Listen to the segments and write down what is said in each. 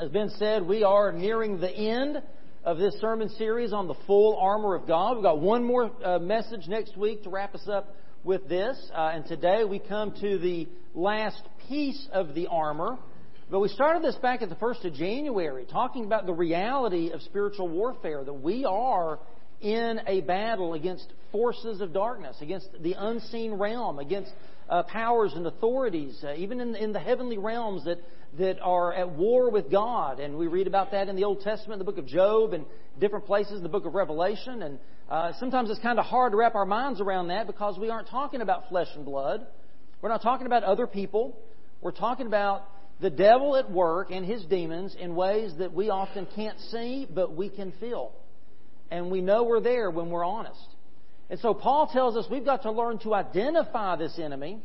As Ben said, we are nearing the end of this sermon series on the full armor of God. We've got one more uh, message next week to wrap us up with this. Uh, and today we come to the last piece of the armor. But we started this back at the 1st of January, talking about the reality of spiritual warfare, that we are in a battle against forces of darkness, against the unseen realm, against uh, powers and authorities, uh, even in, in the heavenly realms that, that are at war with God. And we read about that in the Old Testament, the book of Job, and different places in the book of Revelation. And uh, sometimes it's kind of hard to wrap our minds around that because we aren't talking about flesh and blood. We're not talking about other people. We're talking about the devil at work and his demons in ways that we often can't see, but we can feel. And we know we're there when we're honest. And so Paul tells us we've got to learn to identify this enemy.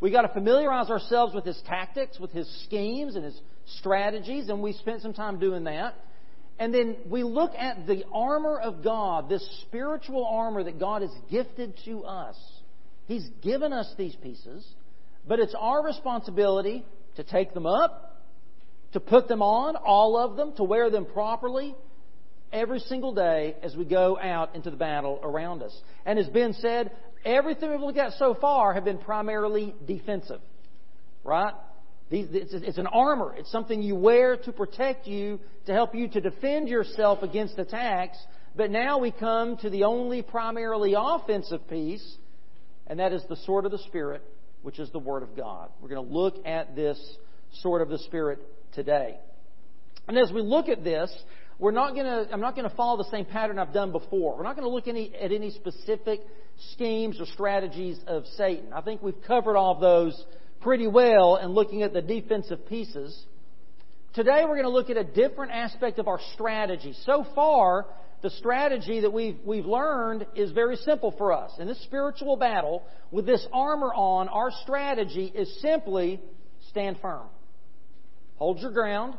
We've got to familiarize ourselves with his tactics, with his schemes and his strategies, and we spent some time doing that. And then we look at the armor of God, this spiritual armor that God has gifted to us. He's given us these pieces, but it's our responsibility to take them up, to put them on, all of them, to wear them properly, every single day as we go out into the battle around us. And as Ben said, everything we've looked at so far have been primarily defensive. Right? It's an armor. It's something you wear to protect you, to help you to defend yourself against attacks. But now we come to the only primarily offensive piece, and that is the sword of the Spirit, which is the Word of God. We're going to look at this sword of the Spirit today. And as we look at this, we're not to, I'm not going to follow the same pattern I've done before. We're not going to look any, at any specific schemes or strategies of Satan. I think we've covered all of those pretty well in looking at the defensive pieces. Today we're going to look at a different aspect of our strategy. So far, the strategy that we've, we've learned is very simple for us. In this spiritual battle, with this armor on, our strategy is simply stand firm. Hold your ground,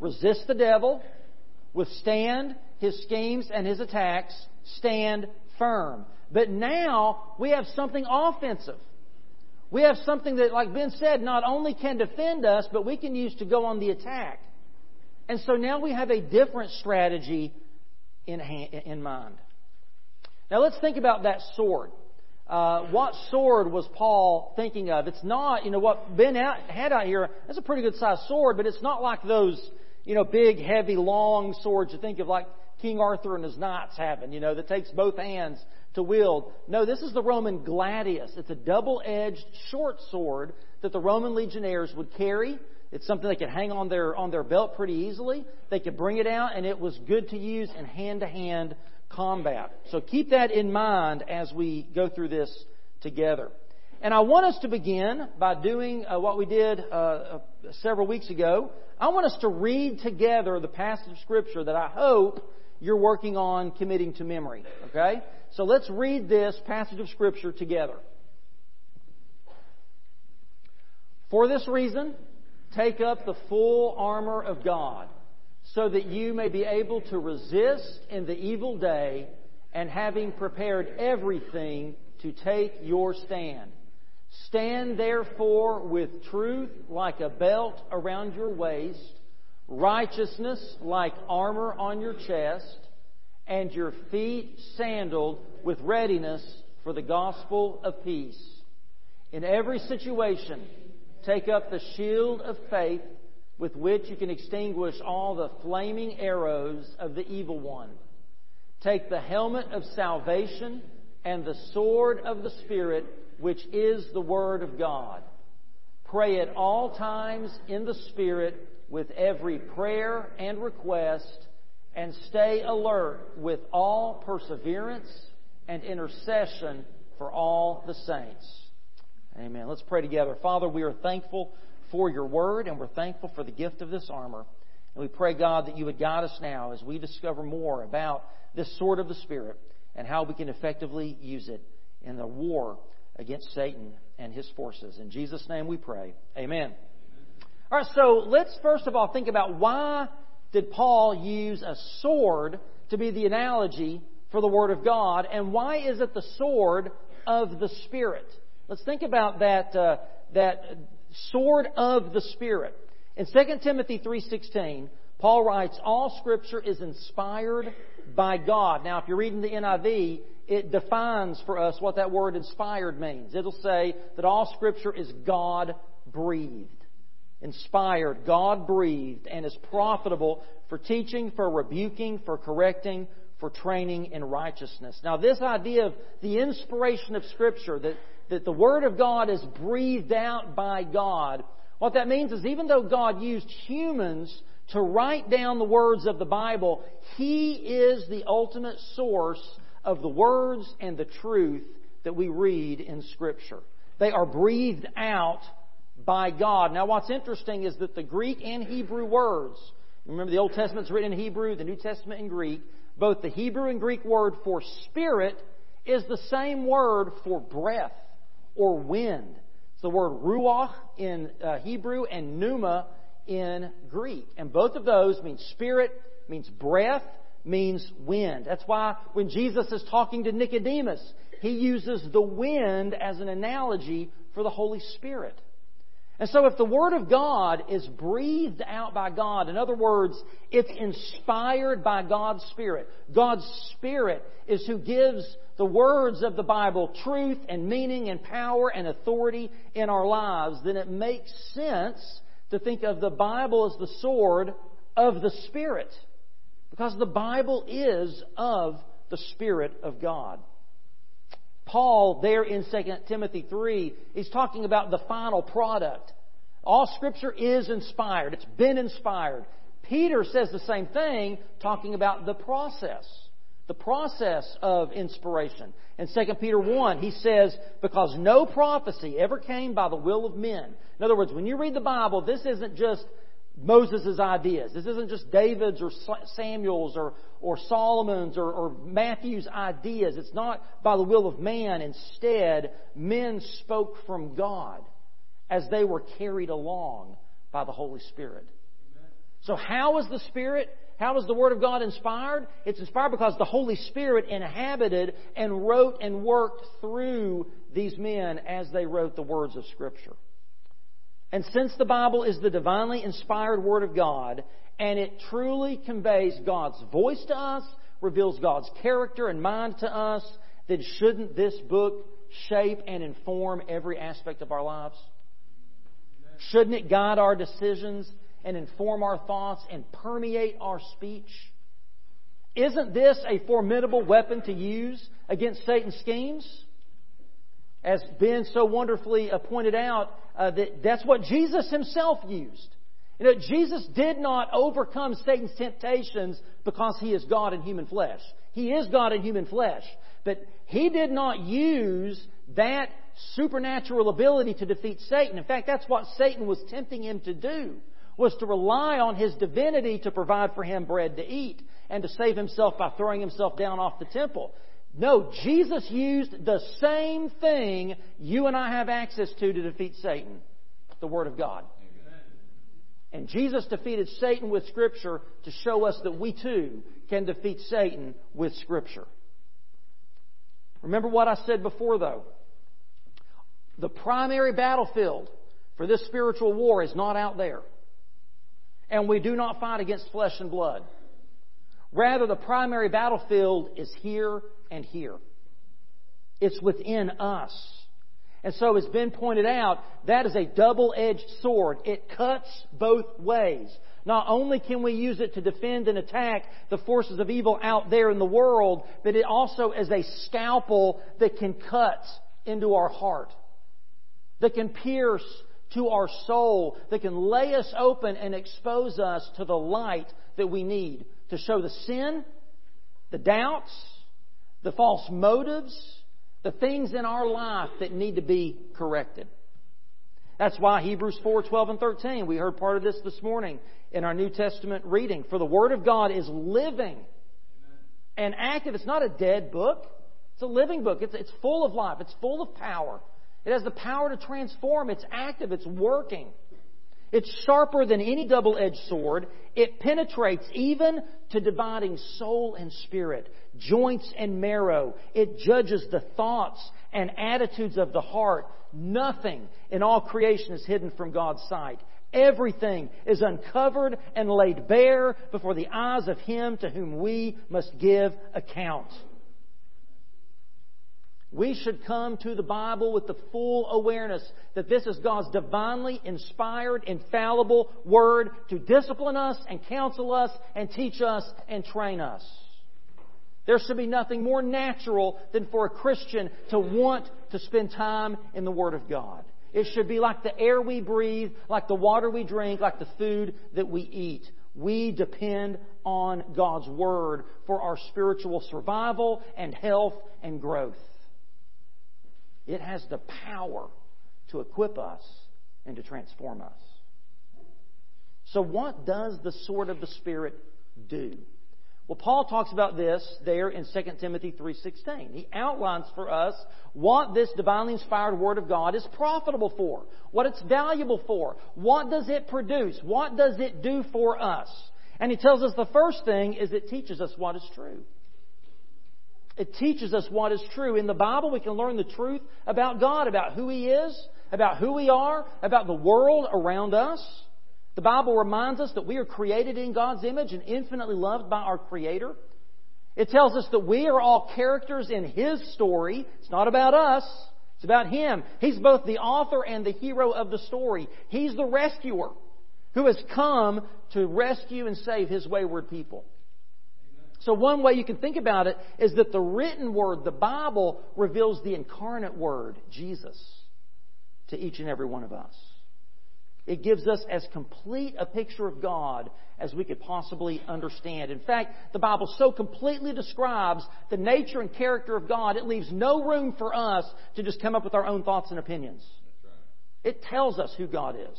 resist the devil, withstand his schemes and his attacks, stand firm. But now we have something offensive. We have something that, like Ben said, not only can defend us, but we can use to go on the attack. And so now we have a different strategy in, in mind. Now let's think about that sword. Uh, what sword was Paul thinking of? It's not, you know, what Ben had out here, that's a pretty good sized sword, but it's not like those you know, big, heavy, long swords you think of like King Arthur and his knights having, you know, that takes both hands to wield. No, this is the Roman gladius. It's a double-edged short sword that the Roman legionnaires would carry. It's something they could hang on their on their belt pretty easily. They could bring it out, and it was good to use in hand-to-hand combat. So keep that in mind as we go through this together. And I want us to begin by doing uh, what we did uh, uh, several weeks ago. I want us to read together the passage of Scripture that I hope you're working on committing to memory. Okay? So let's read this passage of Scripture together. For this reason, take up the full armor of God, so that you may be able to resist in the evil day, and having prepared everything, to take your stand. Stand therefore with truth like a belt around your waist, righteousness like armor on your chest, and your feet sandaled with readiness for the gospel of peace. In every situation, take up the shield of faith with which you can extinguish all the flaming arrows of the evil one. Take the helmet of salvation and the sword of the Spirit which is the Word of God. Pray at all times in the Spirit with every prayer and request, and stay alert with all perseverance and intercession for all the saints. Amen. Let's pray together. Father, we are thankful for your word, and we're thankful for the gift of this armor. And we pray, God, that you would guide us now as we discover more about this sword of the Spirit and how we can effectively use it in the war against Satan and his forces. In Jesus' name we pray. Amen. All right, so let's first of all think about why did Paul use a sword to be the analogy for the Word of God, and why is it the sword of the Spirit? Let's think about that, uh, that sword of the Spirit. In 2 Timothy 3:16, Paul writes, "All scripture is inspired by God." Now, if you're reading the NIV, it defines for us what that word inspired means. It'll say that all scripture is God breathed. Inspired, God breathed, and is profitable for teaching, for rebuking, for correcting, for training in righteousness. Now, this idea of the inspiration of Scripture, that, that the Word of God is breathed out by God, what that means is even though God used humans to write down the words of the Bible, He is the ultimate source of the words and the truth that we read in Scripture. They are breathed out by God. Now, what's interesting is that the Greek and Hebrew words, remember the Old Testament's written in Hebrew, the New Testament in Greek, both the Hebrew and Greek word for spirit is the same word for breath or wind. It's the word ruach in uh, Hebrew and pneuma in Greek. And both of those mean spirit, means breath, means wind. That's why when Jesus is talking to Nicodemus, he uses the wind as an analogy for the Holy Spirit. And so if the Word of God is breathed out by God, in other words, it's inspired by God's Spirit. God's Spirit is who gives the words of the Bible truth and meaning and power and authority in our lives, then it makes sense to think of the Bible as the sword of the Spirit. Because the Bible is of the Spirit of God. Paul, there in 2 Timothy 3, he's talking about the final product. All Scripture is inspired. It's been inspired. Peter says the same thing, talking about the process. The process of inspiration. In 2 Peter 1, he says, Because no prophecy ever came by the will of men. In other words, when you read the Bible, this isn't just Moses' ideas. This isn't just David's or Samuel's or, or Solomon's or, or Matthew's ideas. It's not by the will of man. Instead, men spoke from God as they were carried along by the Holy Spirit. So, how is the Spirit, how is the Word of God inspired? It's inspired because the Holy Spirit inhabited and wrote and worked through these men as they wrote the words of Scripture. And since the Bible is the divinely inspired Word of God, and it truly conveys God's voice to us, reveals God's character and mind to us, then shouldn't this book shape and inform every aspect of our lives? Shouldn't it guide our decisions and inform our thoughts and permeate our speech? Isn't this a formidable weapon to use against Satan's schemes? As Ben so wonderfully uh, pointed out, uh, that that's what Jesus himself used. You know, Jesus did not overcome Satan's temptations because he is God in human flesh. He is God in human flesh. But he did not use that supernatural ability to defeat Satan. In fact, that's what Satan was tempting him to do, was to rely on his divinity to provide for him bread to eat and to save himself by throwing himself down off the temple. No, Jesus used the same thing you and I have access to to defeat Satan the Word of God. And Jesus defeated Satan with Scripture to show us that we too can defeat Satan with Scripture. Remember what I said before, though. The primary battlefield for this spiritual war is not out there. And we do not fight against flesh and blood. Rather, the primary battlefield is here and here. It's within us. And so, as Ben pointed out, that is a double edged sword. It cuts both ways. Not only can we use it to defend and attack the forces of evil out there in the world, but it also is a scalpel that can cut into our heart that can pierce to our soul, that can lay us open and expose us to the light that we need to show the sin, the doubts, the false motives, the things in our life that need to be corrected. That's why Hebrews 4, 12 and 13, we heard part of this this morning in our New Testament reading. For the Word of God is living and active. It's not a dead book. It's a living book. It's, it's full of life. It's full of power. It has the power to transform. It's active. It's working. It's sharper than any double edged sword. It penetrates even to dividing soul and spirit, joints and marrow. It judges the thoughts and attitudes of the heart. Nothing in all creation is hidden from God's sight. Everything is uncovered and laid bare before the eyes of Him to whom we must give account. We should come to the Bible with the full awareness that this is God's divinely inspired, infallible Word to discipline us and counsel us and teach us and train us. There should be nothing more natural than for a Christian to want to spend time in the Word of God. It should be like the air we breathe, like the water we drink, like the food that we eat. We depend on God's Word for our spiritual survival and health and growth. It has the power to equip us and to transform us. So, what does the sword of the Spirit do? Well, Paul talks about this there in 2 Timothy 3:16. He outlines for us what this divinely inspired word of God is profitable for, what it's valuable for, what does it produce, what does it do for us. And he tells us the first thing is it teaches us what is true. It teaches us what is true. In the Bible, we can learn the truth about God, about who He is, about who we are, about the world around us. The Bible reminds us that we are created in God's image and infinitely loved by our Creator. It tells us that we are all characters in His story. It's not about us. It's about Him. He's both the author and the hero of the story. He's the rescuer who has come to rescue and save His wayward people. So, one way you can think about it is that the written word, the Bible, reveals the incarnate word, Jesus, to each and every one of us. It gives us as complete a picture of God as we could possibly understand. In fact, the Bible so completely describes the nature and character of God, it leaves no room for us to just come up with our own thoughts and opinions. It tells us who God is.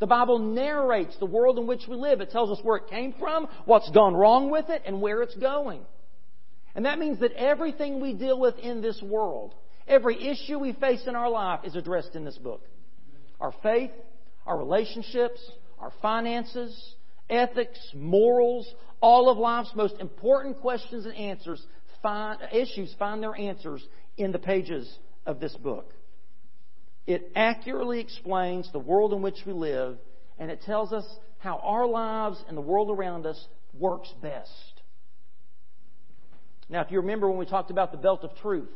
The Bible narrates the world in which we live. It tells us where it came from, what's gone wrong with it, and where it's going. And that means that everything we deal with in this world, every issue we face in our life is addressed in this book. Our faith, our relationships, our finances, ethics, morals, all of life's most important questions and answers, find, issues find their answers in the pages of this book. It accurately explains the world in which we live, and it tells us how our lives and the world around us works best. Now, if you remember when we talked about the belt of truth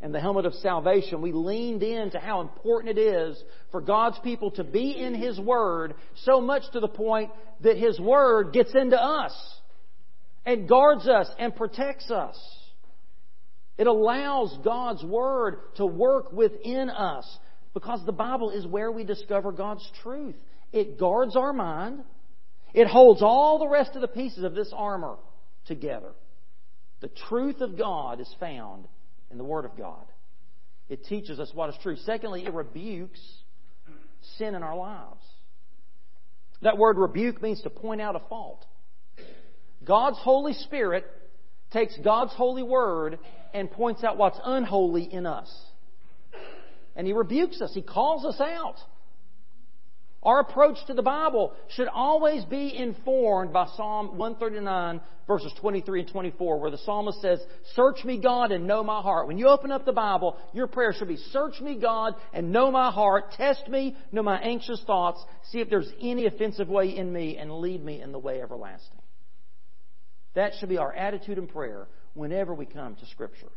and the helmet of salvation, we leaned into how important it is for God's people to be in His Word so much to the point that His Word gets into us and guards us and protects us. It allows God's Word to work within us because the Bible is where we discover God's truth. It guards our mind. It holds all the rest of the pieces of this armor together. The truth of God is found in the Word of God. It teaches us what is true. Secondly, it rebukes sin in our lives. That word rebuke means to point out a fault. God's Holy Spirit takes God's holy word and points out what's unholy in us and he rebukes us. He calls us out. Our approach to the Bible should always be informed by Psalm 139, verses 23 and 24, where the psalmist says, Search me, God, and know my heart. When you open up the Bible, your prayer should be, Search me, God, and know my heart. Test me, know my anxious thoughts. See if there's any offensive way in me, and lead me in the way everlasting. That should be our attitude and prayer whenever we come to Scripture.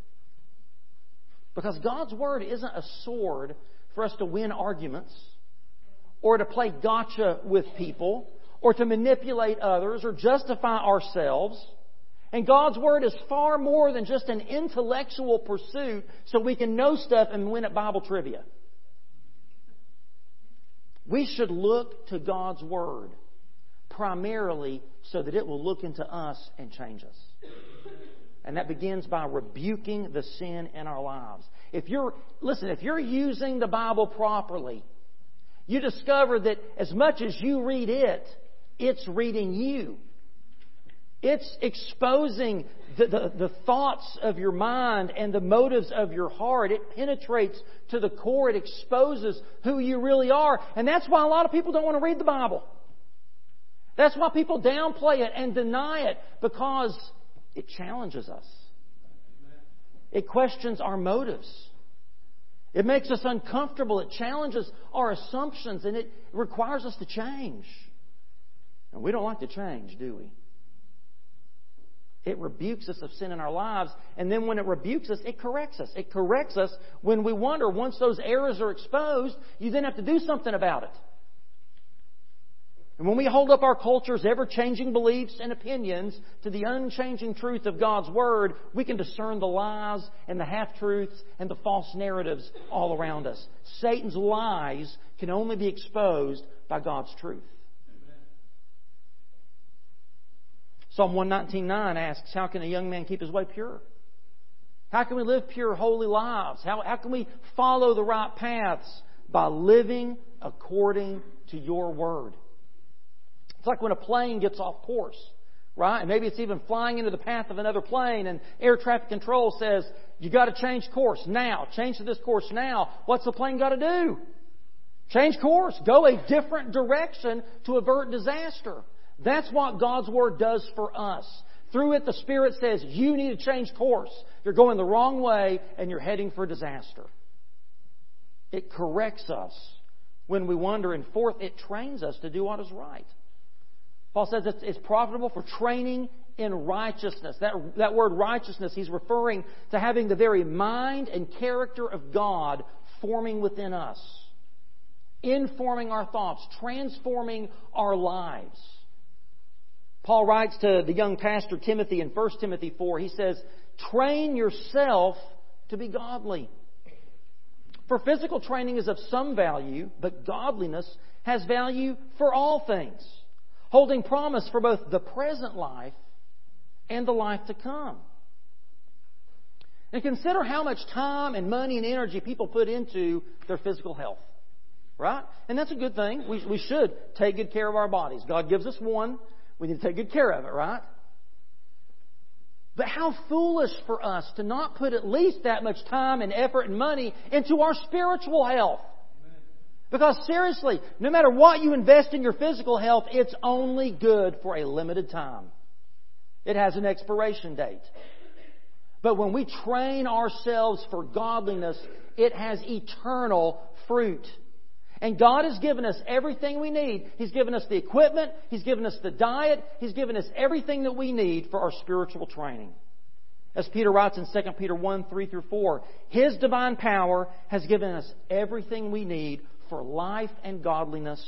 Because God's Word isn't a sword for us to win arguments or to play gotcha with people or to manipulate others or justify ourselves. And God's Word is far more than just an intellectual pursuit so we can know stuff and win at Bible trivia. We should look to God's Word primarily so that it will look into us and change us. And that begins by rebuking the sin in our lives. If you're, listen, if you're using the Bible properly, you discover that as much as you read it, it's reading you. It's exposing the, the, the, thoughts of your mind and the motives of your heart. It penetrates to the core. It exposes who you really are. And that's why a lot of people don't want to read the Bible. That's why people downplay it and deny it because it challenges us. It questions our motives. It makes us uncomfortable. It challenges our assumptions and it requires us to change. And we don't like to change, do we? It rebukes us of sin in our lives, and then when it rebukes us, it corrects us. It corrects us when we wonder, once those errors are exposed, you then have to do something about it. And when we hold up our culture's ever changing beliefs and opinions to the unchanging truth of God's Word, we can discern the lies and the half truths and the false narratives all around us. Satan's lies can only be exposed by God's truth. Psalm 119.9 asks, How can a young man keep his way pure? How can we live pure, holy lives? How, how can we follow the right paths? By living according to your word. It's like when a plane gets off course, right? And maybe it's even flying into the path of another plane and air traffic control says, you got to change course now. Change to this course now. What's the plane got to do? Change course. Go a different direction to avert disaster. That's what God's Word does for us. Through it, the Spirit says, you need to change course. You're going the wrong way and you're heading for disaster. It corrects us when we wonder. And fourth, it trains us to do what is right. Paul says it's, it's profitable for training in righteousness. That, that word righteousness, he's referring to having the very mind and character of God forming within us, informing our thoughts, transforming our lives. Paul writes to the young pastor Timothy in 1 Timothy 4, he says, Train yourself to be godly. For physical training is of some value, but godliness has value for all things, holding promise for both the present life and the life to come. And consider how much time and money and energy people put into their physical health. Right? And that's a good thing. We, we should take good care of our bodies. God gives us one. We need to take good care of it, right? But how foolish for us to not put at least that much time and effort and money into our spiritual health. Because seriously, no matter what you invest in your physical health, it's only good for a limited time. It has an expiration date. But when we train ourselves for godliness, it has eternal fruit. And God has given us everything we need. He's given us the equipment, He's given us the diet, He's given us everything that we need for our spiritual training. As Peter writes in 2 Peter 1 3 through 4, His divine power has given us everything we need for life and godliness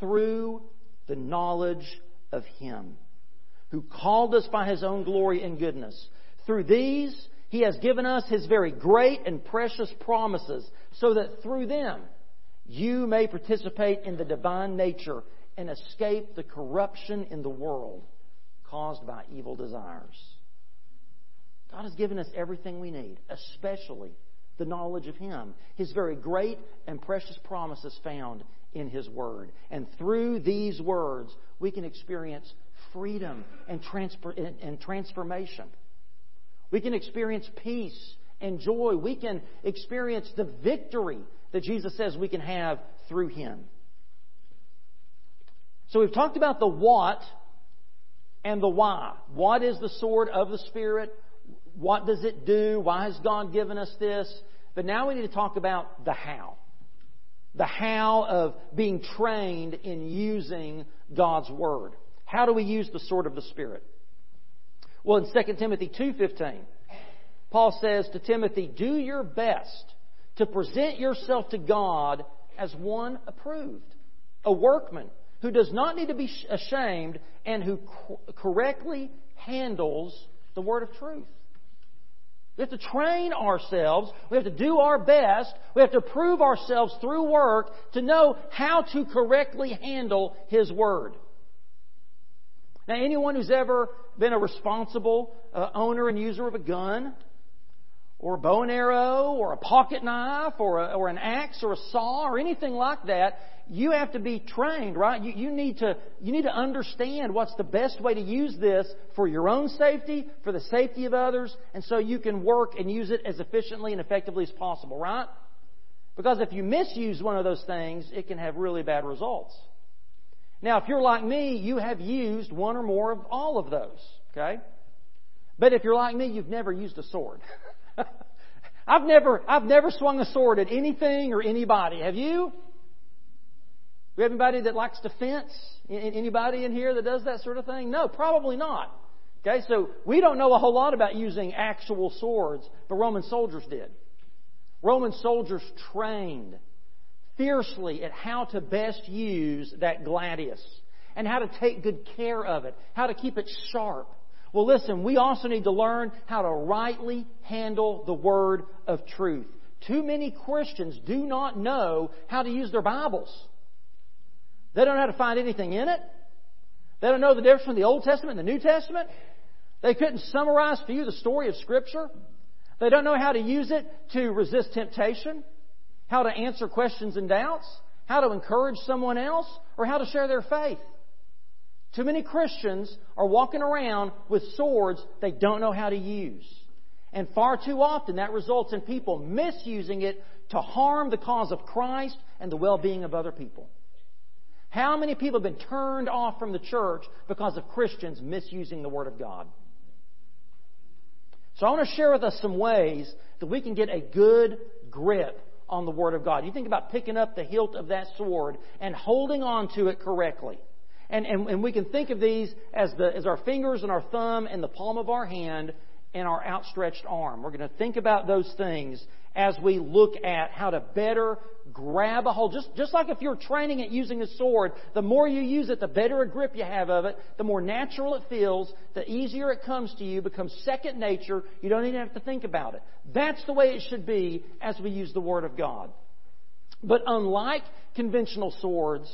through the knowledge of Him, who called us by His own glory and goodness. Through these, He has given us His very great and precious promises, so that through them, you may participate in the divine nature and escape the corruption in the world caused by evil desires. God has given us everything we need, especially the knowledge of Him. His very great and precious promises found in His Word. And through these words, we can experience freedom and, transfer- and transformation. We can experience peace and joy. We can experience the victory that Jesus says we can have through Him. So we've talked about the what and the why. What is the sword of the Spirit? What does it do? Why has God given us this? But now we need to talk about the how. The how of being trained in using God's Word. How do we use the sword of the Spirit? Well, in 2 Timothy 2.15, Paul says to Timothy, do your best to present yourself to God as one approved, a workman who does not need to be ashamed and who correctly handles the word of truth. We have to train ourselves. We have to do our best. We have to prove ourselves through work to know how to correctly handle His Word. Now, anyone who's ever been a responsible uh, owner and user of a gun or a bow and arrow or a pocket knife or, a, or an axe or a saw or anything like that, you have to be trained, right? You, you, need to, you need to understand what's the best way to use this for your own safety, for the safety of others, and so you can work and use it as efficiently and effectively as possible, right? Because if you misuse one of those things, it can have really bad results. Now, if you're like me, you have used one or more of all of those, okay? But if you're like me, you've never used a sword. I've never, I've never swung a sword at anything or anybody. Have you? We have anybody that likes to fence? Anybody in here that does that sort of thing? No, probably not. Okay, so we don't know a whole lot about using actual swords, but Roman soldiers did. Roman soldiers trained fiercely at how to best use that gladius and how to take good care of it, how to keep it sharp. Well, listen, we also need to learn how to rightly handle the word of truth. Too many Christians do not know how to use their Bibles. They don't know how to find anything in it. They don't know the difference between the Old Testament and the New Testament. They couldn't summarize for you the story of Scripture. They don't know how to use it to resist temptation, how to answer questions and doubts, how to encourage someone else, or how to share their faith. Too many Christians are walking around with swords they don't know how to use. And far too often that results in people misusing it to harm the cause of Christ and the well being of other people. How many people have been turned off from the church because of Christians misusing the Word of God? So I want to share with us some ways that we can get a good grip on the Word of God. You think about picking up the hilt of that sword and holding on to it correctly. And, and, and we can think of these as, the, as our fingers and our thumb and the palm of our hand and our outstretched arm. We're going to think about those things as we look at how to better grab a hold. Just, just like if you're training at using a sword, the more you use it, the better a grip you have of it, the more natural it feels, the easier it comes to you, becomes second nature. You don't even have to think about it. That's the way it should be as we use the Word of God. But unlike conventional swords,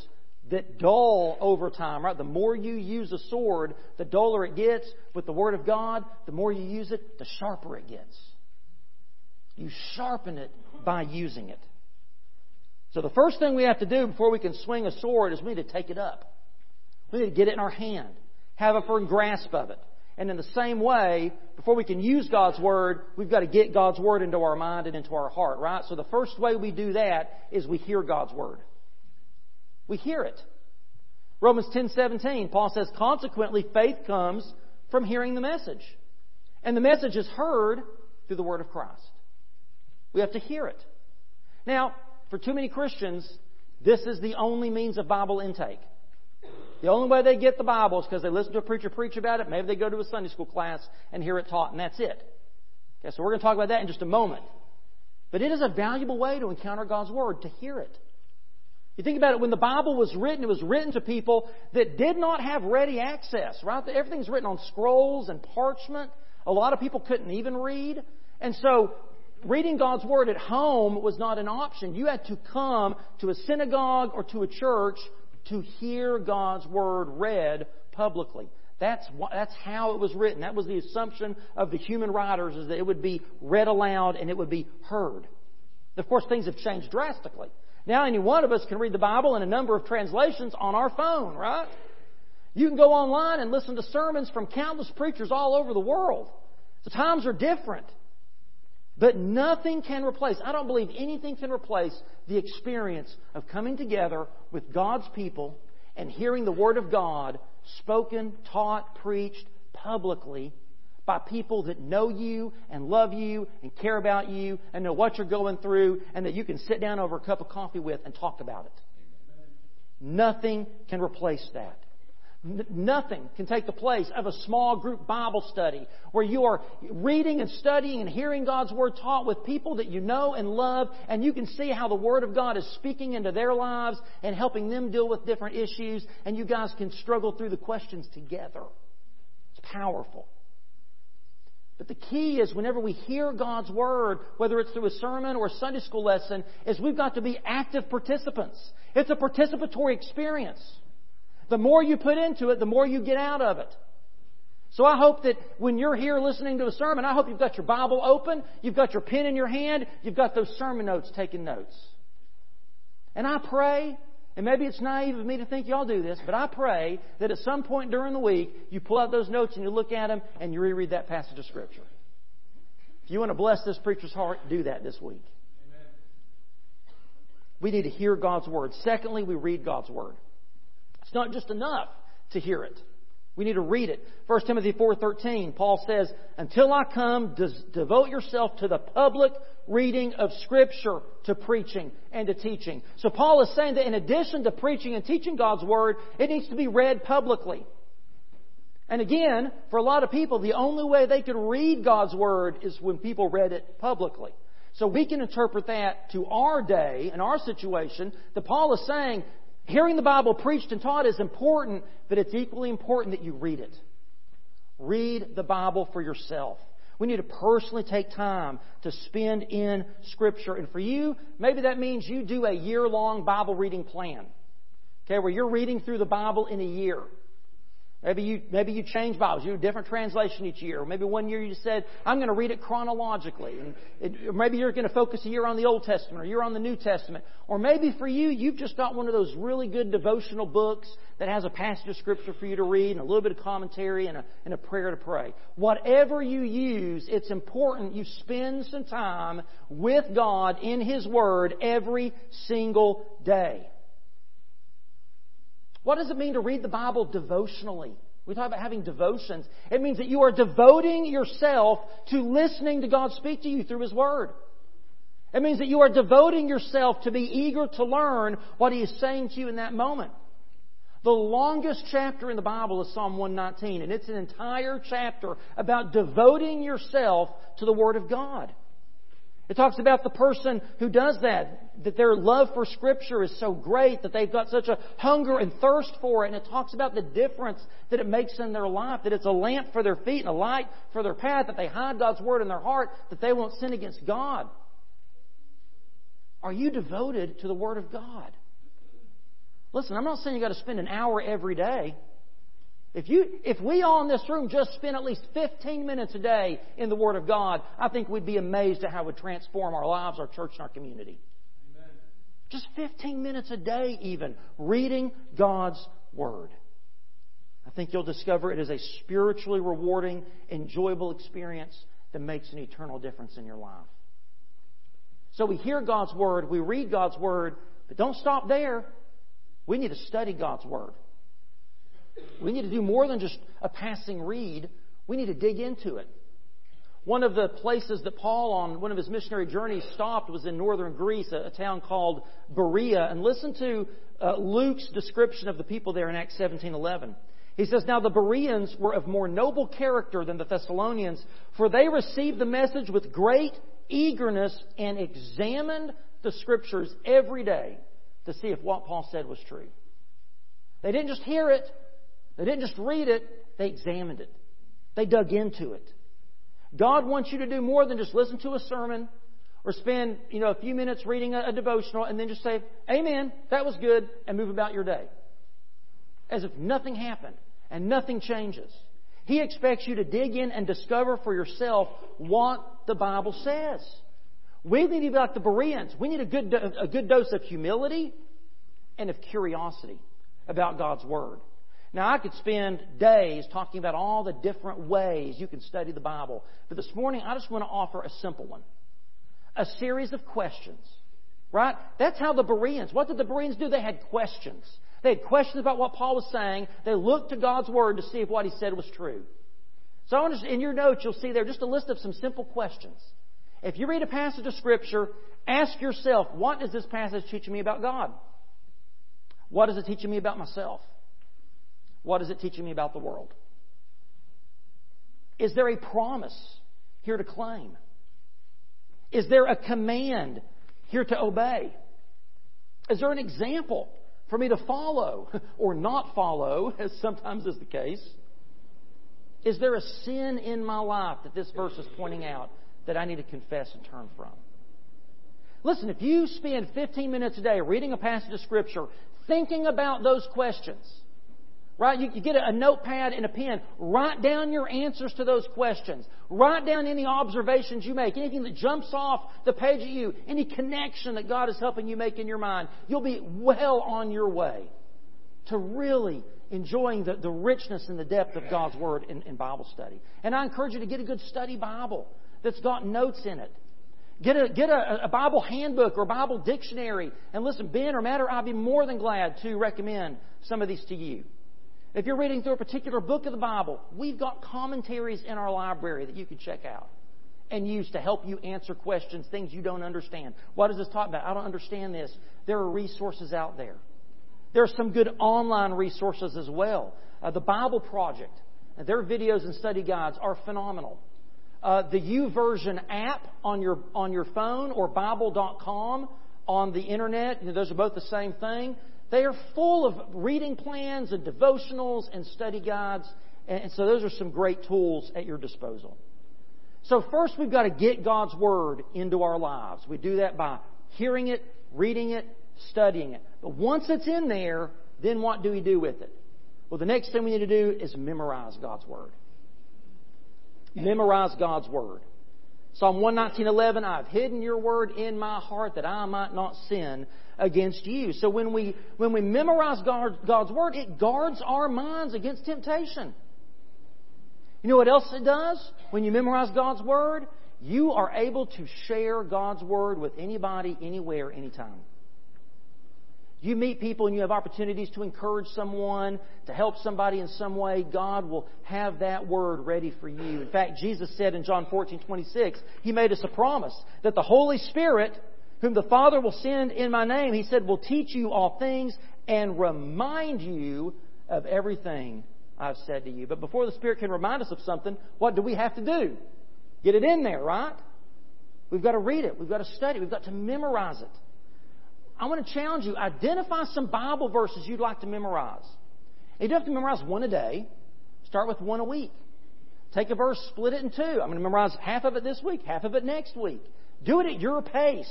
that dull over time, right? The more you use a sword, the duller it gets. With the Word of God, the more you use it, the sharper it gets. You sharpen it by using it. So the first thing we have to do before we can swing a sword is we need to take it up. We need to get it in our hand, have a firm grasp of it. And in the same way, before we can use God's Word, we've got to get God's Word into our mind and into our heart, right? So the first way we do that is we hear God's Word. We hear it. Romans 10:17, Paul says, "Consequently, faith comes from hearing the message, and the message is heard through the word of Christ." We have to hear it. Now, for too many Christians, this is the only means of Bible intake. The only way they get the Bible is because they listen to a preacher preach about it. Maybe they go to a Sunday school class and hear it taught, and that's it. Okay, so we're going to talk about that in just a moment. But it is a valuable way to encounter God's Word, to hear it. You think about it, when the Bible was written, it was written to people that did not have ready access, right? Everything's written on scrolls and parchment. A lot of people couldn't even read. And so, reading God's Word at home was not an option. You had to come to a synagogue or to a church to hear God's Word read publicly. That's, that's how it was written. That was the assumption of the human writers, is that it would be read aloud and it would be heard. Of course, things have changed drastically. Now, any one of us can read the Bible in a number of translations on our phone, right? You can go online and listen to sermons from countless preachers all over the world. The times are different. But nothing can replace, I don't believe anything can replace the experience of coming together with God's people and hearing the Word of God spoken, taught, preached publicly by people that know you and love you and care about you and know what you're going through and that you can sit down over a cup of coffee with and talk about it. Nothing can replace that. Nothing can take the place of a small group Bible study where you are reading and studying and hearing God's Word taught with people that you know and love, and you can see how the Word of God is speaking into their lives and helping them deal with different issues, and you guys can struggle through the questions together. It's powerful. But the key is whenever we hear God's Word, whether it's through a sermon or a Sunday school lesson, is we've got to be active participants. It's a participatory experience. The more you put into it, the more you get out of it. So I hope that when you're here listening to a sermon, I hope you've got your Bible open, you've got your pen in your hand, you've got those sermon notes taking notes. And I pray, and maybe it's naive of me to think y'all do this, but I pray that at some point during the week, you pull out those notes and you look at them and you reread that passage of Scripture. If you want to bless this preacher's heart, do that this week. We need to hear God's Word. Secondly, we read God's Word. It's not just enough to hear it. We need to read it. 1 Timothy 4:13, Paul says, "Until I come, devote yourself to the public reading of scripture, to preaching and to teaching." So Paul is saying that in addition to preaching and teaching God's word, it needs to be read publicly. And again, for a lot of people, the only way they could read God's word is when people read it publicly. So we can interpret that to our day and our situation that Paul is saying Hearing the Bible preached and taught is important, but it's equally important that you read it. Read the Bible for yourself. We need to personally take time to spend in Scripture. And for you, maybe that means you do a year long Bible reading plan. Okay, where you're reading through the Bible in a year. Maybe you, maybe you change Bibles. You do a different translation each year. Maybe one year you just said, I'm going to read it chronologically. And it, maybe you're going to focus a year on the Old Testament or year on the New Testament. Or maybe for you, you've just got one of those really good devotional books that has a passage of Scripture for you to read and a little bit of commentary and a, and a prayer to pray. Whatever you use, it's important you spend some time with God in His Word every single day. What does it mean to read the Bible devotionally? We talk about having devotions. It means that you are devoting yourself to listening to God speak to you through His Word. It means that you are devoting yourself to be eager to learn what He is saying to you in that moment. The longest chapter in the Bible is Psalm 119, and it's an entire chapter about devoting yourself to the Word of God. It talks about the person who does that, that their love for Scripture is so great that they've got such a hunger and thirst for it. And it talks about the difference that it makes in their life, that it's a lamp for their feet and a light for their path, that they hide God's Word in their heart, that they won't sin against God. Are you devoted to the Word of God? Listen, I'm not saying you've got to spend an hour every day. If, you, if we all in this room just spent at least 15 minutes a day in the Word of God, I think we'd be amazed at how it would transform our lives, our church, and our community. Amen. Just 15 minutes a day, even, reading God's Word. I think you'll discover it is a spiritually rewarding, enjoyable experience that makes an eternal difference in your life. So we hear God's Word, we read God's Word, but don't stop there. We need to study God's Word. We need to do more than just a passing read. We need to dig into it. One of the places that Paul, on one of his missionary journeys, stopped was in northern Greece, a, a town called Berea. And listen to uh, Luke's description of the people there in Acts 17:11. He says, Now the Bereans were of more noble character than the Thessalonians, for they received the message with great eagerness and examined the Scriptures every day to see if what Paul said was true. They didn't just hear it, they didn't just read it, they examined it. They dug into it. God wants you to do more than just listen to a sermon or spend, you know, a few minutes reading a, a devotional and then just say, Amen, that was good, and move about your day. As if nothing happened and nothing changes. He expects you to dig in and discover for yourself what the Bible says. We need to be like the Bereans. We need a good, a good dose of humility and of curiosity about God's Word. Now, I could spend days talking about all the different ways you can study the Bible, but this morning I just want to offer a simple one a series of questions. Right? That's how the Bereans, what did the Bereans do? They had questions. They had questions about what Paul was saying. They looked to God's Word to see if what he said was true. So, I want to, in your notes, you'll see there just a list of some simple questions. If you read a passage of Scripture, ask yourself, what is this passage teaching me about God? What is it teaching me about myself? What is it teaching me about the world? Is there a promise here to claim? Is there a command here to obey? Is there an example for me to follow or not follow, as sometimes is the case? Is there a sin in my life that this verse is pointing out that I need to confess and turn from? Listen, if you spend 15 minutes a day reading a passage of Scripture, thinking about those questions, Right? You, you get a, a notepad and a pen. Write down your answers to those questions. Write down any observations you make, anything that jumps off the page at you, any connection that God is helping you make in your mind. You'll be well on your way to really enjoying the, the richness and the depth of God's Word in, in Bible study. And I encourage you to get a good study Bible that's got notes in it. Get a, get a, a, Bible handbook or Bible dictionary. And listen, Ben or Matt or I'd be more than glad to recommend some of these to you. If you're reading through a particular book of the Bible, we've got commentaries in our library that you can check out and use to help you answer questions, things you don't understand. What does this talk about? I don't understand this. There are resources out there. There are some good online resources as well. Uh, the Bible Project, their videos and study guides are phenomenal. Uh, the YouVersion app on your on your phone or Bible.com on the internet, you know, those are both the same thing. They are full of reading plans and devotionals and study guides, and, so those are some great tools at your disposal. So first we've got to get God's Word into our lives. We do that by hearing it, reading it, studying it. But once it's in there, then what do we do with it? Well, the next thing we need to do is memorize God's Word. Memorize God's Word. Psalm 119.11, I've hidden your word in my heart that I might not sin against you. So when we, when we memorize God, God's word, it guards our minds against temptation. You know what else it does? When you memorize God's Word, you are able to share God's Word with anybody, anywhere, anytime. You meet people and you have opportunities to encourage someone, to help somebody in some way, God will have that word ready for you. In fact, Jesus said in John 14, 26, He made us a promise that the Holy Spirit, whom the Father will send in my name, He said, will teach you all things and remind you of everything I've said to you. But before the Spirit can remind us of something, what do we have to do? Get it in there, right? We've got to read it. We've got to study. We've got to memorize it. I want to challenge you. Identify some Bible verses you'd like to memorize. You don't have to memorize one a day. Start with one a week. Take a verse, split it in two. I'm going to memorize half of it this week, half of it next week. Do it at your pace.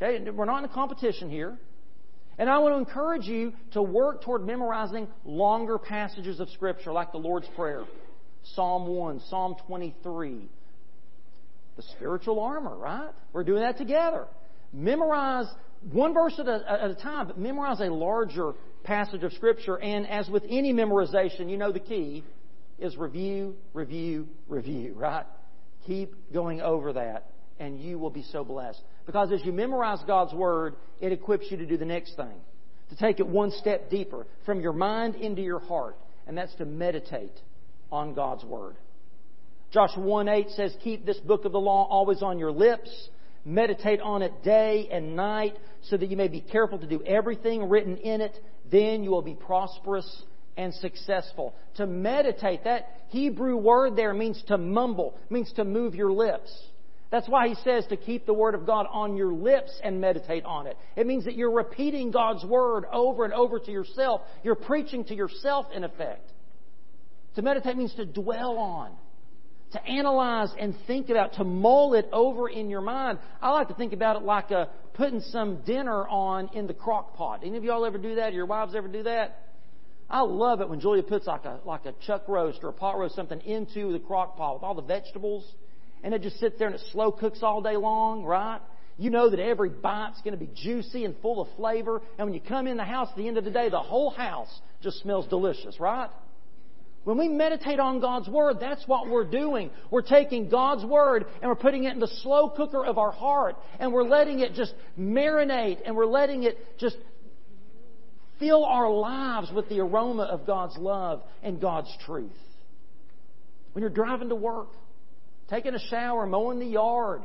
Okay? We're not in a competition here. And I want to encourage you to work toward memorizing longer passages of Scripture, like the Lord's Prayer, Psalm 1, Psalm 23, the spiritual armor, right? We're doing that together. Memorize one verse at a, at a time, but memorize a larger passage of Scripture. And as with any memorization, you know the key is review, review, review, right? Keep going over that, and you will be so blessed. Because as you memorize God's Word, it equips you to do the next thing. To take it one step deeper, from your mind into your heart. And that's to meditate on God's Word. Joshua 1 8 says, Keep this book of the law always on your lips. Meditate on it day and night so that you may be careful to do everything written in it. Then you will be prosperous and successful. To meditate, that Hebrew word there means to mumble, means to move your lips. That's why he says to keep the Word of God on your lips and meditate on it. It means that you're repeating God's Word over and over to yourself. You're preaching to yourself, in effect. To meditate means to dwell on, to analyze and think about, to mull it over in your mind. I like to think about it like a, putting some dinner on in the crock pot. Any of y'all ever do that? Your wives ever do that? I love it when Julia puts like a, like a chuck roast or a pot roast, something into the crock pot with all the vegetables and it just sits there and it slow cooks all day long, right? You know that every bite's going to be juicy and full of flavor. And when you come in the house at the end of the day, the whole house just smells delicious, right? When we meditate on God's Word, that's what we're doing. We're taking God's Word and we're putting it in the slow cooker of our heart and we're letting it just marinate and we're letting it just fill our lives with the aroma of God's love and God's truth. When you're driving to work, taking a shower, mowing the yard,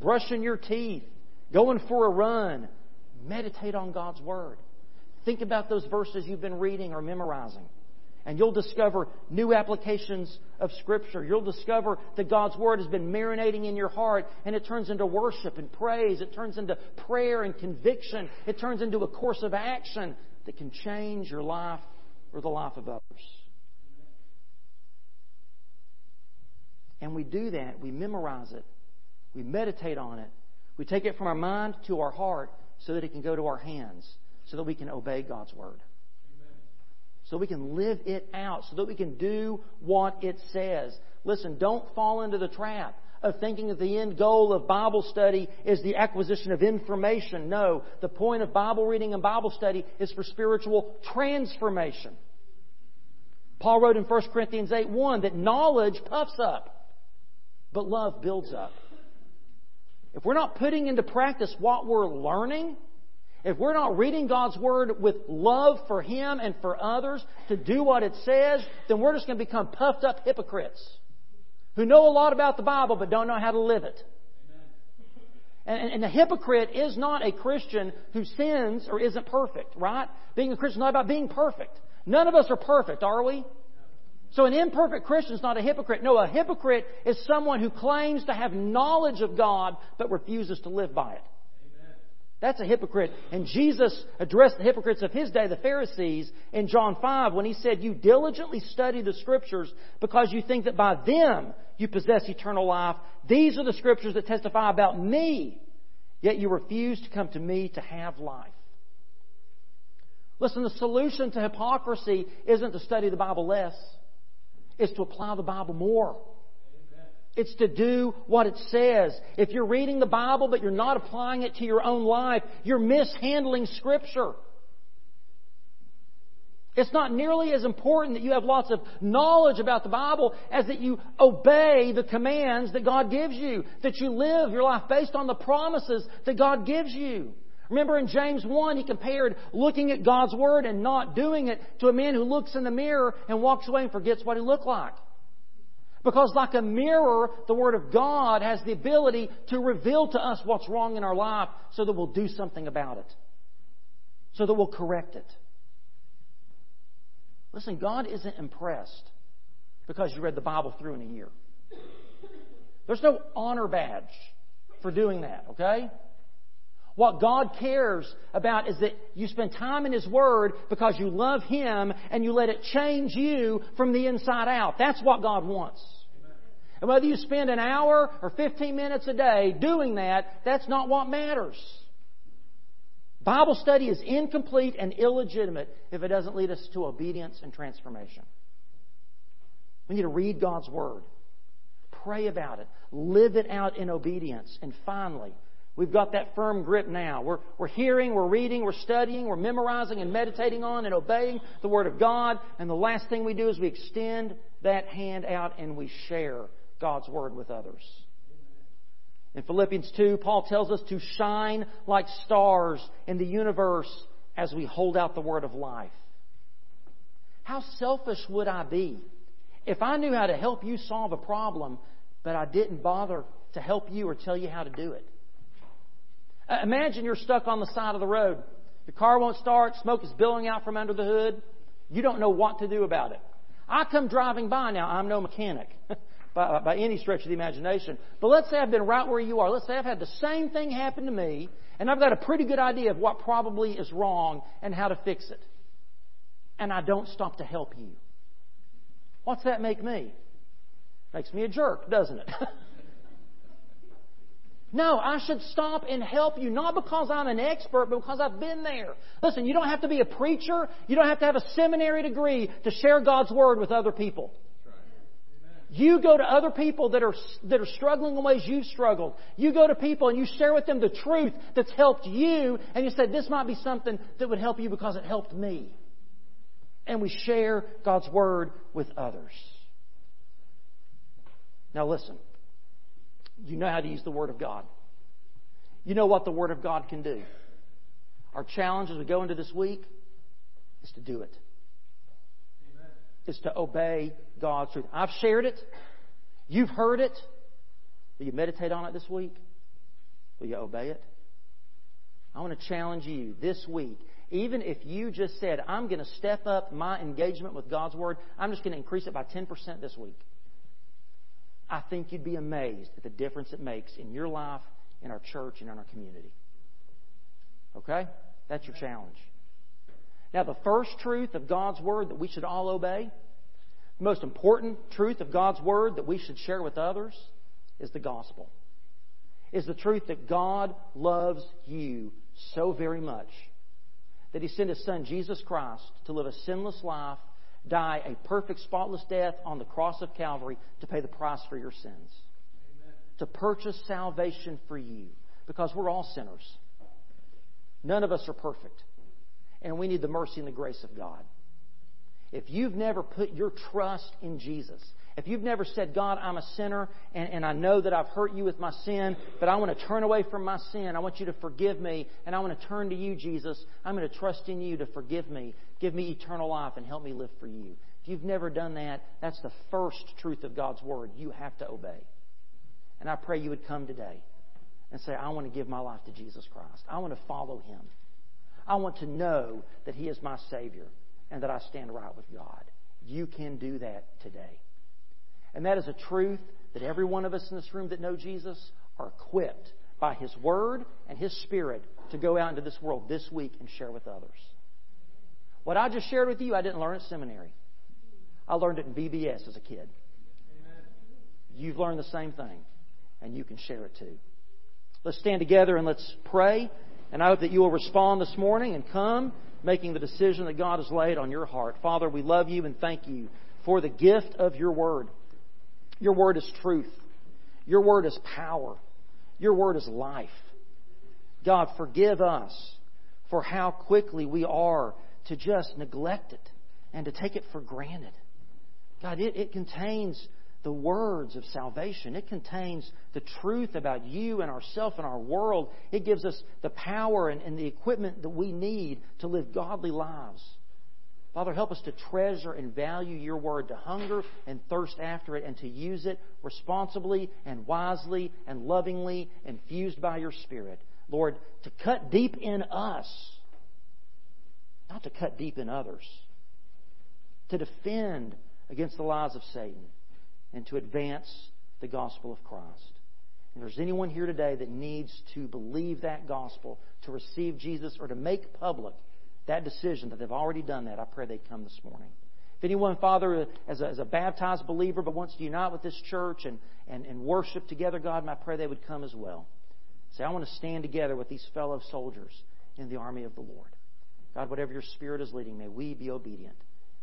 brushing your teeth, going for a run. Meditate on God's Word. Think about those verses you've been reading or memorizing. And you'll discover new applications of Scripture. You'll discover that God's Word has been marinating in your heart and it turns into worship and praise. It turns into prayer and conviction. It turns into a course of action that can change your life or the life of others. And we do that. We memorize it. We meditate on it. We take it from our mind to our heart so that it can go to our hands, so that we can obey God's Word. So we can live it out, so that we can do what it says. Listen, don't fall into the trap of thinking that the end goal of Bible study is the acquisition of information. No, the point of Bible reading and Bible study is for spiritual transformation. Paul wrote in 1 Corinthians 8 1 that knowledge puffs up, but love builds up. If we're not putting into practice what we're learning, if we're not reading God's Word with love for Him and for others to do what it says, then we're just going to become puffed up hypocrites who know a lot about the Bible but don't know how to live it. And, and, a hypocrite is not a Christian who sins or isn't perfect, right? Being a Christian is not about being perfect. None of us are perfect, are we? So an imperfect Christian is not a hypocrite. No, a hypocrite is someone who claims to have knowledge of God but refuses to live by it. That's a hypocrite. And Jesus addressed the hypocrites of his day, the Pharisees, in John 5 when he said, You diligently study the Scriptures because you think that by them you possess eternal life. These are the Scriptures that testify about me, yet you refuse to come to me to have life. Listen, the solution to hypocrisy isn't to study the Bible less, it's to apply the Bible more. It's to do what it says. If you're reading the Bible but you're not applying it to your own life, you're mishandling Scripture. It's not nearly as important that you have lots of knowledge about the Bible as that you obey the commands that God gives you, that you live your life based on the promises that God gives you. Remember in James 1, he compared looking at God's Word and not doing it to a man who looks in the mirror and walks away and forgets what he looked like. Because, like a mirror, the Word of God has the ability to reveal to us what's wrong in our life so that we'll do something about it, so that we'll correct it. Listen, God isn't impressed because you read the Bible through in a year. There's no honor badge for doing that, okay? What God cares about is that you spend time in His Word because you love Him and you let it change you from the inside out. That's what God wants. And whether you spend an hour or 15 minutes a day doing that, that's not what matters. Bible study is incomplete and illegitimate if it doesn't lead us to obedience and transformation. We need to read God's Word, pray about it, live it out in obedience, and finally, We've got that firm grip now. We're, we're hearing, we're reading, we're studying, we're memorizing and meditating on and obeying the Word of God. And the last thing we do is we extend that hand out and we share God's Word with others. In Philippians 2, Paul tells us to shine like stars in the universe as we hold out the Word of life. How selfish would I be if I knew how to help you solve a problem, but I didn't bother to help you or tell you how to do it? Uh, imagine you're stuck on the side of the road. Your car won't start, smoke is billowing out from under the hood. You don't know what to do about it. I come driving by now. I'm no mechanic. by, by any stretch of the imagination. But let's say I've been right where you are. Let's say I've had the same thing happen to me, and I've got a pretty good idea of what probably is wrong and how to fix it. And I don't stop to help you. What's that make me? Makes me a jerk, doesn't it? No, I should stop and help you, not because I'm an expert, but because I've been there. Listen, you don't have to be a preacher. You don't have to have a seminary degree to share God's Word with other people. You go to other people that are, that are struggling in ways you've struggled. You go to people and you share with them the truth that's helped you, and you say, This might be something that would help you because it helped me. And we share God's Word with others. Now, listen. You know how to use the Word of God. You know what the Word of God can do. Our challenge as we go into this week is to do it is to obey God's truth. I've shared it. You've heard it. Will you meditate on it this week? Will you obey it? I want to challenge you this week. Even if you just said, I'm going to step up my engagement with God's Word, I'm just going to increase it by 10% this week. I think you'd be amazed at the difference it makes in your life, in our church, and in our community. Okay? That's your challenge. Now, the first truth of God's Word that we should all obey, the most important truth of God's Word that we should share with others, is the gospel. Is the truth that God loves you so very much that He sent His Son, Jesus Christ, to live a sinless life, die a perfect, spotless death on the cross of Calvary to pay the price for your sins. Amen. To purchase salvation for you. Because we're all sinners. None of us are perfect and we need the mercy and the grace of God. If you've never put your trust in Jesus If you've never said, God, I'm a sinner and, and I know that I've hurt you with my sin, but I want to turn away from my sin. I want you to forgive me and I want to turn to you, Jesus. I'm going to trust in you to forgive me. Give me eternal life and help me live for you. If you've never done that, that's the first truth of God's Word. You have to obey. And I pray you would come today and say, I want to give my life to Jesus Christ. I want to follow Him. I want to know that He is my Savior and that I stand right with God. You can do that today. And that is a truth that every one of us in this room that know Jesus are equipped by His Word and His Spirit to go out into this world this week and share with others. What I just shared with you, I didn't learn at seminary. I learned it in VBS as a kid. You've learned the same thing, and you can share it too. Let's stand together and let's pray. And I hope that you will respond this morning and come making the decision that God has laid on your heart. Father, we love you and thank you for the gift of your word. Your word is truth. Your word is power. Your word is life. God, forgive us for how quickly we are to just neglect it and to take it for granted. God, it, it contains the words of salvation. It contains the truth about you and ourself and our world. It gives us the power and, and the equipment that we need to live godly lives. Father, help us to treasure and value your word, to hunger and thirst after it, and to use it responsibly and wisely and lovingly, infused by your Spirit. Lord, to cut deep in us, not to cut deep in others, to defend against the lies of Satan, and to advance the gospel of Christ. If there's anyone here today that needs to believe that gospel, to receive Jesus, or to make public that decision that they've already done that, I pray they'd come this morning. If anyone, Father, as a, as a baptized believer but wants to unite with this church and, and, and worship together, God, I pray they would come as well. Say, I want to stand together with these fellow soldiers in the army of the Lord. God, whatever your Spirit is leading, may we be obedient.